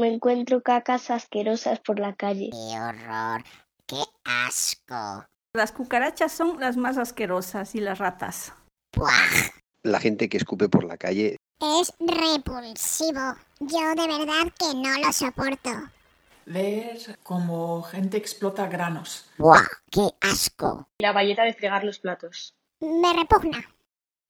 Me encuentro cacas asquerosas por la calle. ¡Qué horror! ¡Qué asco! Las cucarachas son las más asquerosas y las ratas. ¡Puah! La gente que escupe por la calle. Es repulsivo. Yo de verdad que no lo soporto. Ver cómo gente explota granos. ¡Buah! ¡Qué asco! La valleta de fregar los platos. Me repugna.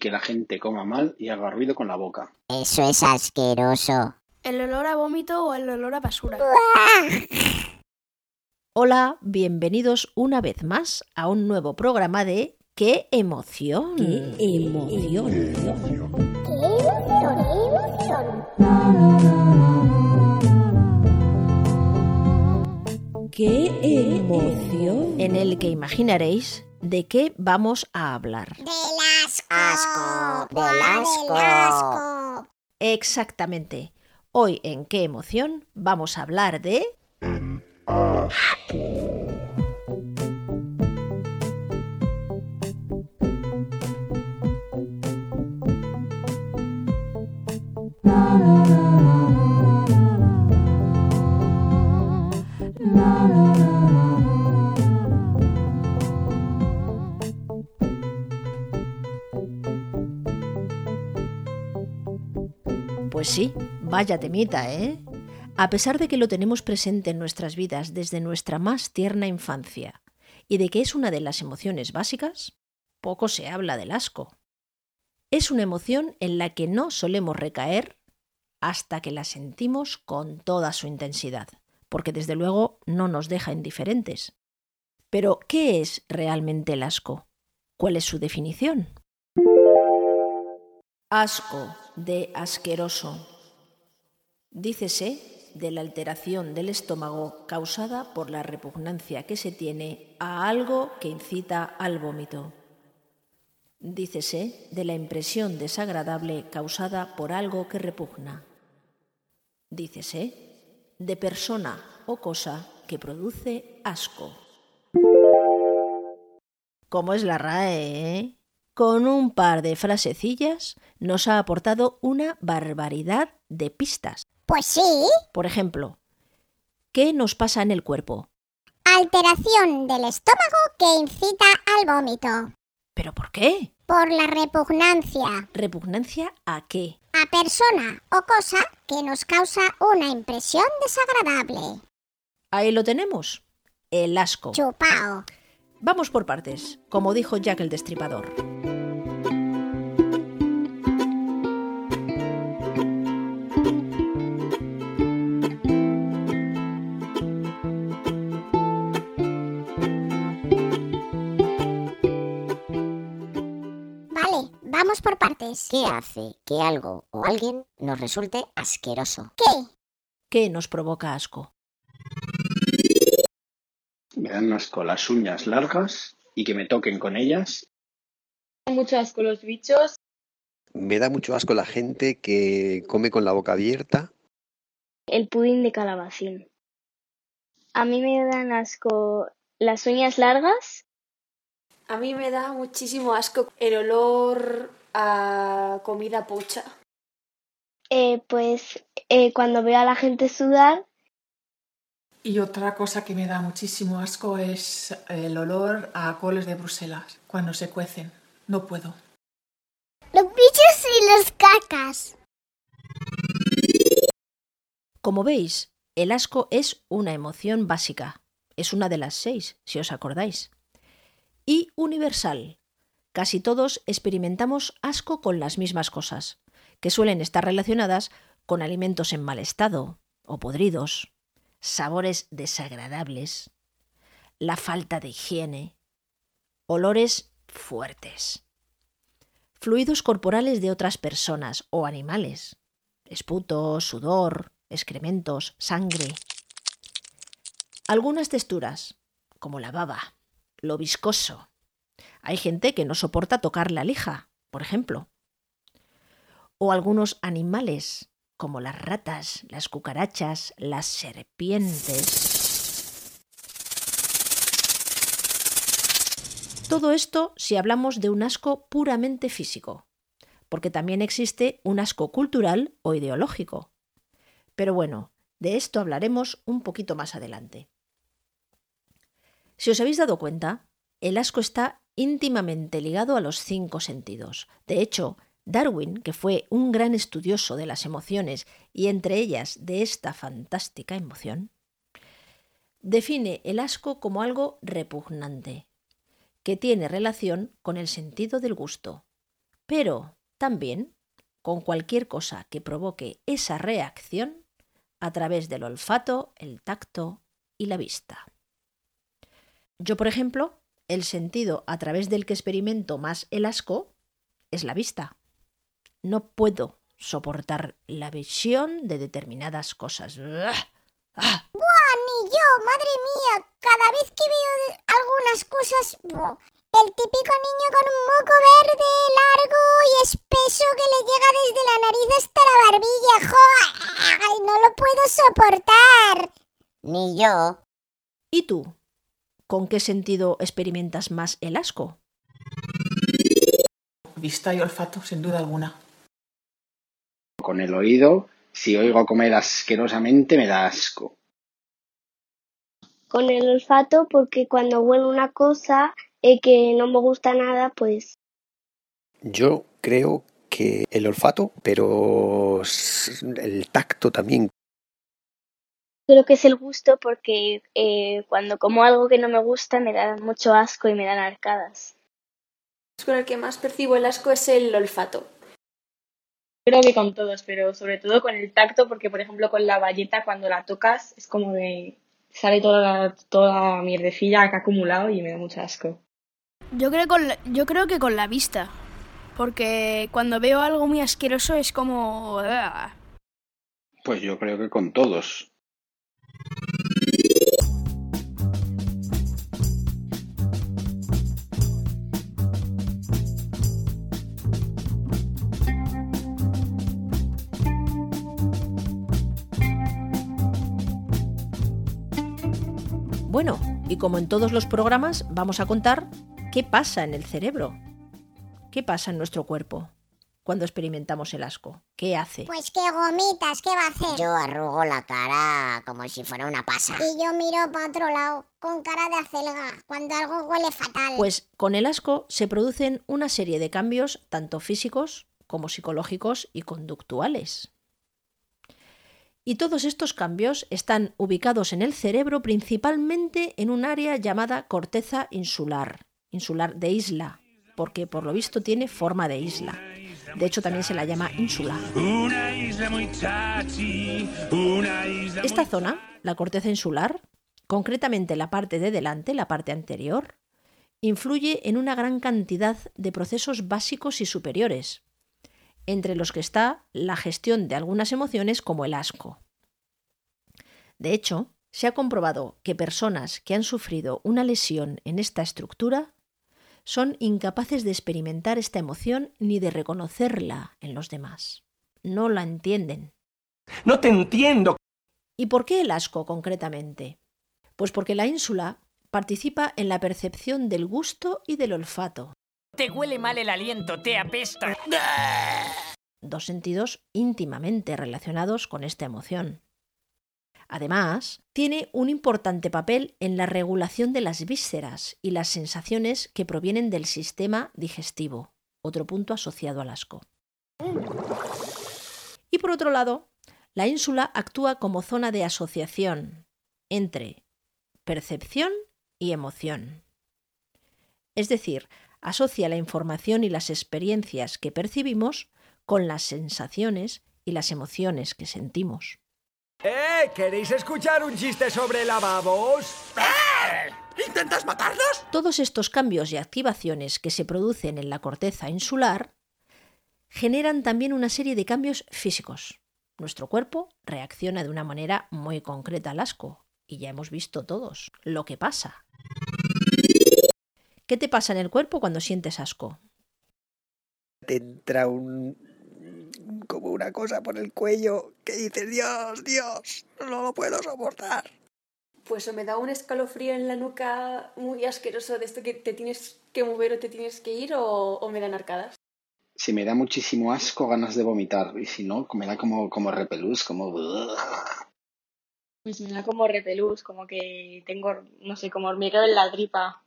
Que la gente coma mal y haga ruido con la boca. Eso es asqueroso. El olor a vómito o el olor a basura. Hola, bienvenidos una vez más a un nuevo programa de ¡Qué emoción! ¡Qué emoción! ¡Qué emoción! ¡Qué emoción! En el que imaginaréis de qué vamos a hablar. ¡Del asco! ¡Asco! ¡Del asco! Exactamente. Hoy en qué emoción vamos a hablar de... Pues sí, vaya temita, ¿eh? A pesar de que lo tenemos presente en nuestras vidas desde nuestra más tierna infancia y de que es una de las emociones básicas, poco se habla del asco. Es una emoción en la que no solemos recaer hasta que la sentimos con toda su intensidad, porque desde luego no nos deja indiferentes. Pero, ¿qué es realmente el asco? ¿Cuál es su definición? Asco de asqueroso. Dícese de la alteración del estómago causada por la repugnancia que se tiene a algo que incita al vómito. Dícese de la impresión desagradable causada por algo que repugna. Dícese de persona o cosa que produce asco. ¿Cómo es la RAE? Eh? Con un par de frasecillas nos ha aportado una barbaridad de pistas. Pues sí. Por ejemplo, ¿qué nos pasa en el cuerpo? Alteración del estómago que incita al vómito. ¿Pero por qué? Por la repugnancia. ¿Repugnancia a qué? A persona o cosa que nos causa una impresión desagradable. Ahí lo tenemos. El asco. Chupao. Vamos por partes, como dijo Jack el Destripador. ¿Qué hace que algo o alguien nos resulte asqueroso? ¿Qué? ¿Qué nos provoca asco? Me dan asco las uñas largas y que me toquen con ellas. Mucho asco los bichos. Me da mucho asco la gente que come con la boca abierta. El pudín de calabacín. A mí me dan asco las uñas largas. A mí me da muchísimo asco el olor a comida pocha. Eh, pues eh, cuando veo a la gente sudar. Y otra cosa que me da muchísimo asco es el olor a coles de Bruselas cuando se cuecen. No puedo. Los bichos y las cacas. Como veis, el asco es una emoción básica. Es una de las seis, si os acordáis. Y universal. Casi todos experimentamos asco con las mismas cosas, que suelen estar relacionadas con alimentos en mal estado o podridos, sabores desagradables, la falta de higiene, olores fuertes, fluidos corporales de otras personas o animales, esputo, sudor, excrementos, sangre. Algunas texturas, como la baba, lo viscoso. Hay gente que no soporta tocar la lija, por ejemplo. O algunos animales, como las ratas, las cucarachas, las serpientes. Todo esto si hablamos de un asco puramente físico, porque también existe un asco cultural o ideológico. Pero bueno, De esto hablaremos un poquito más adelante. Si os habéis dado cuenta, el asco está íntimamente ligado a los cinco sentidos. De hecho, Darwin, que fue un gran estudioso de las emociones y entre ellas de esta fantástica emoción, define el asco como algo repugnante, que tiene relación con el sentido del gusto, pero también con cualquier cosa que provoque esa reacción a través del olfato, el tacto y la vista. Yo, por ejemplo, el sentido a través del que experimento más el asco es la vista. No puedo soportar la visión de determinadas cosas. ¡Ah! ¡Buah, ni yo! ¡Madre mía! Cada vez que veo algunas cosas... El típico niño con un moco verde, largo y espeso que le llega desde la nariz hasta la barbilla. ¡Jo! ¡Ay, no lo puedo soportar! Ni yo. ¿Y tú? ¿Con qué sentido experimentas más el asco? Vista y olfato, sin duda alguna. Con el oído, si oigo comer asquerosamente, me da asco. Con el olfato, porque cuando huelo una cosa eh, que no me gusta nada, pues Yo creo que el olfato, pero el tacto también. Creo que es el gusto porque eh, cuando como algo que no me gusta me da mucho asco y me dan arcadas. Con el que más percibo el asco es el olfato. Creo que con todos, pero sobre todo con el tacto, porque por ejemplo con la bayeta cuando la tocas es como de sale toda la, toda la mierdecilla que ha acumulado y me da mucho asco. Yo creo, con la- yo creo que con la vista. Porque cuando veo algo muy asqueroso es como... ¡ah! Pues yo creo que con todos. Bueno, y como en todos los programas, vamos a contar qué pasa en el cerebro. ¿Qué pasa en nuestro cuerpo cuando experimentamos el asco? ¿Qué hace? Pues qué gomitas, ¿qué va a hacer? Yo arrugo la cara como si fuera una pasa. Y yo miro para otro lado, con cara de acelga, cuando algo huele fatal. Pues con el asco se producen una serie de cambios tanto físicos como psicológicos y conductuales. Y todos estos cambios están ubicados en el cerebro principalmente en un área llamada corteza insular, insular de isla, porque por lo visto tiene forma de isla. De hecho también se la llama ínsula. Esta zona, la corteza insular, concretamente la parte de delante, la parte anterior, influye en una gran cantidad de procesos básicos y superiores, entre los que está la gestión de algunas emociones como el asco. De hecho, se ha comprobado que personas que han sufrido una lesión en esta estructura son incapaces de experimentar esta emoción ni de reconocerla en los demás. No la entienden. No te entiendo. ¿Y por qué el asco concretamente? Pues porque la ínsula participa en la percepción del gusto y del olfato, Te huele mal el aliento, te apesta. dos sentidos íntimamente relacionados con esta emoción. Además, tiene un importante papel en la regulación de las vísceras y las sensaciones que provienen del sistema digestivo, otro punto asociado al asco. Y por otro lado, la ínsula actúa como zona de asociación entre percepción y emoción. Es decir, asocia la información y las experiencias que percibimos con las sensaciones y las emociones que sentimos. ¡Eh! ¿Queréis escuchar un chiste sobre lavabos? ¿Intentas matarnos? Todos estos cambios y activaciones que se producen en la corteza insular generan también una serie de cambios físicos. Nuestro cuerpo reacciona de una manera muy concreta al asco, y ya hemos visto todos lo que pasa. ¿Qué te pasa en el cuerpo cuando sientes asco? Te entra un. como una cosa por el cuello que dices, Dios, Dios, no lo puedo soportar. Pues o me da un escalofrío en la nuca muy asqueroso de esto que te tienes que mover o te tienes que ir o, o me dan arcadas. Si me da muchísimo asco, ganas de vomitar. Y si no, me da como, como repelús, como... Pues me da como repelús, como que tengo, no sé, como hormigueo en la tripa.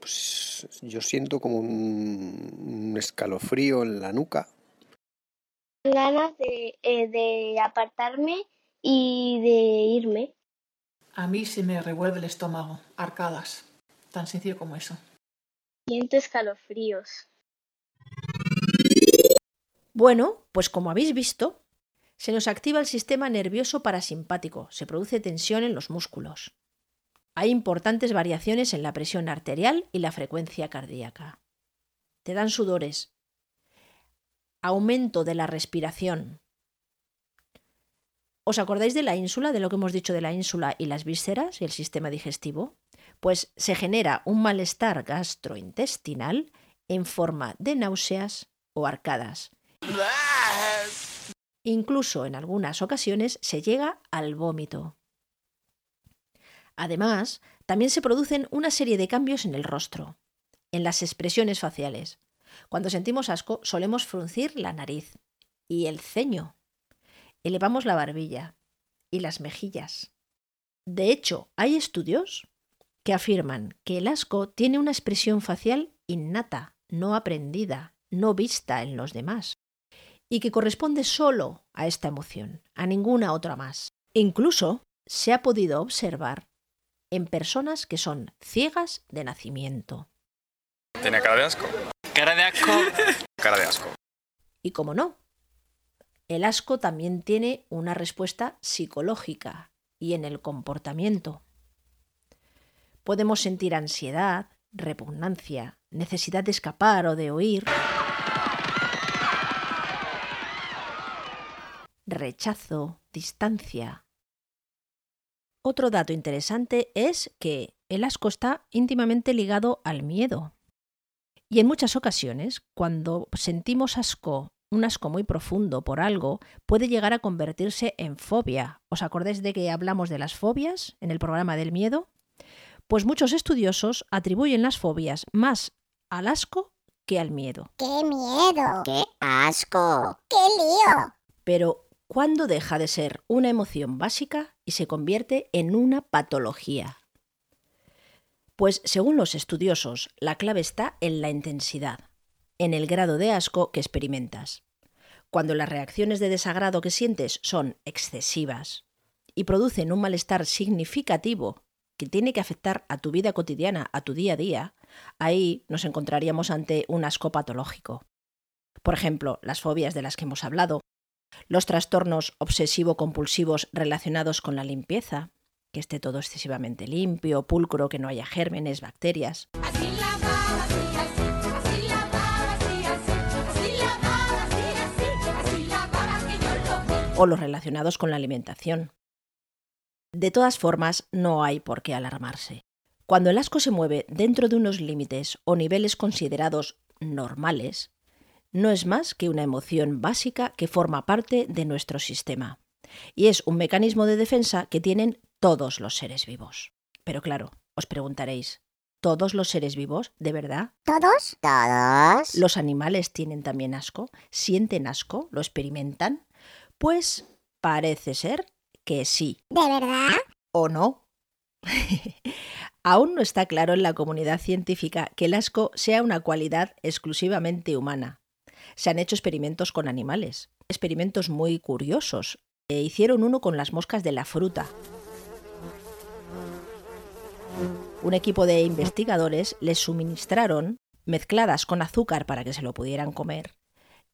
Pues yo siento como un, un escalofrío en la nuca. Ganas de, eh, de apartarme y de irme. A mí se me revuelve el estómago, arcadas. Tan sencillo como eso. Siento escalofríos. Bueno, pues como habéis visto, se nos activa el sistema nervioso parasimpático, se produce tensión en los músculos. Hay importantes variaciones en la presión arterial y la frecuencia cardíaca. Te dan sudores, aumento de la respiración. ¿Os acordáis de la ínsula, de lo que hemos dicho de la ínsula y las vísceras y el sistema digestivo? Pues se genera un malestar gastrointestinal en forma de náuseas o arcadas. Incluso en algunas ocasiones se llega al vómito. Además, también se producen una serie de cambios en el rostro, en las expresiones faciales. Cuando sentimos asco solemos fruncir la nariz y el ceño. Elevamos la barbilla y las mejillas. De hecho, hay estudios que afirman que el asco tiene una expresión facial innata, no aprendida, no vista en los demás y que corresponde solo a esta emoción, a ninguna otra más. Incluso se ha podido observar en personas que son ciegas de nacimiento. ¿Tiene cara de asco? ¿Cara de asco? cara de asco. Y como no, el asco también tiene una respuesta psicológica y en el comportamiento. Podemos sentir ansiedad, repugnancia, necesidad de escapar o de huir. rechazo, distancia. Otro dato interesante es que el asco está íntimamente ligado al miedo. Y en muchas ocasiones, cuando sentimos asco, un asco muy profundo por algo, puede llegar a convertirse en fobia. ¿Os acordáis de que hablamos de las fobias en el programa del miedo? Pues muchos estudiosos atribuyen las fobias más al asco que al miedo. ¡Qué miedo! ¡Qué asco! ¡Qué lío! Pero ¿Cuándo deja de ser una emoción básica y se convierte en una patología? Pues según los estudiosos, la clave está en la intensidad, en el grado de asco que experimentas. Cuando las reacciones de desagrado que sientes son excesivas y producen un malestar significativo que tiene que afectar a tu vida cotidiana, a tu día a día, ahí nos encontraríamos ante un asco patológico. Por ejemplo, las fobias de las que hemos hablado, los trastornos obsesivo-compulsivos relacionados con la limpieza, que esté todo excesivamente limpio, pulcro, que no haya gérmenes, bacterias. O los relacionados con la alimentación. De todas formas, no hay por qué alarmarse. Cuando el asco se mueve dentro de unos límites o niveles considerados normales, no es más que una emoción básica que forma parte de nuestro sistema. Y es un mecanismo de defensa que tienen todos los seres vivos. Pero claro, os preguntaréis, ¿todos los seres vivos, de verdad? ¿Todos? ¿Todos? ¿Los animales tienen también asco? ¿Sienten asco? ¿Lo experimentan? Pues parece ser que sí. ¿De verdad? ¿O no? Aún no está claro en la comunidad científica que el asco sea una cualidad exclusivamente humana se han hecho experimentos con animales, experimentos muy curiosos. E hicieron uno con las moscas de la fruta. Un equipo de investigadores les suministraron, mezcladas con azúcar para que se lo pudieran comer,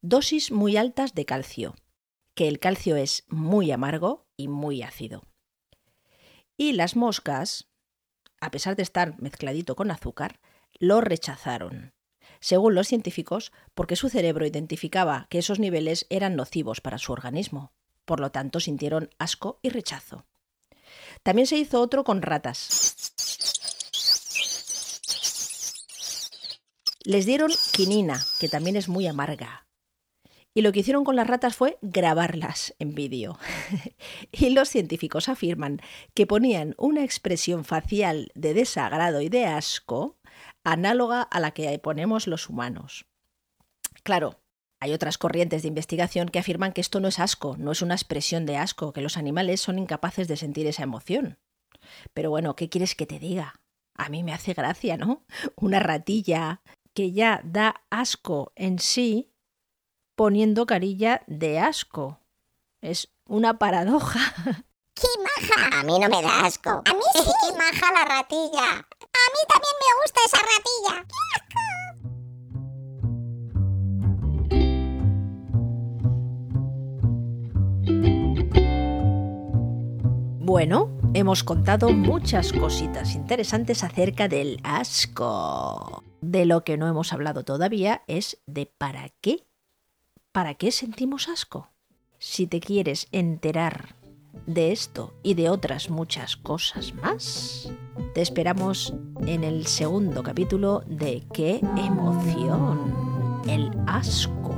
dosis muy altas de calcio, que el calcio es muy amargo y muy ácido. Y las moscas, a pesar de estar mezcladito con azúcar, lo rechazaron según los científicos, porque su cerebro identificaba que esos niveles eran nocivos para su organismo. Por lo tanto, sintieron asco y rechazo. También se hizo otro con ratas. Les dieron quinina, que también es muy amarga. Y lo que hicieron con las ratas fue grabarlas en vídeo. y los científicos afirman que ponían una expresión facial de desagrado y de asco análoga a la que ponemos los humanos. Claro, Hay otras corrientes de investigación que afirman que esto no es asco, no es una expresión de asco, que los animales son incapaces de sentir esa emoción. Pero bueno, ¿qué quieres que te diga? A mí me hace gracia, ¿no? Una ratilla que ya da asco en sí poniendo carilla de asco. Es una paradoja. ¡Qué maja! A mí no me da asco. A mí sí. ¡Qué maja la ratilla! También me gusta esa ratilla. Bueno, hemos contado muchas cositas interesantes acerca del asco. De lo que no hemos hablado todavía es de para qué. ¿Para qué sentimos asco? Si te quieres enterar de esto y de otras muchas cosas más, te esperamos en el segundo capítulo de ¡Qué emoción! El asco.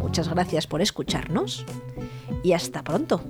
Muchas gracias por escucharnos y hasta pronto.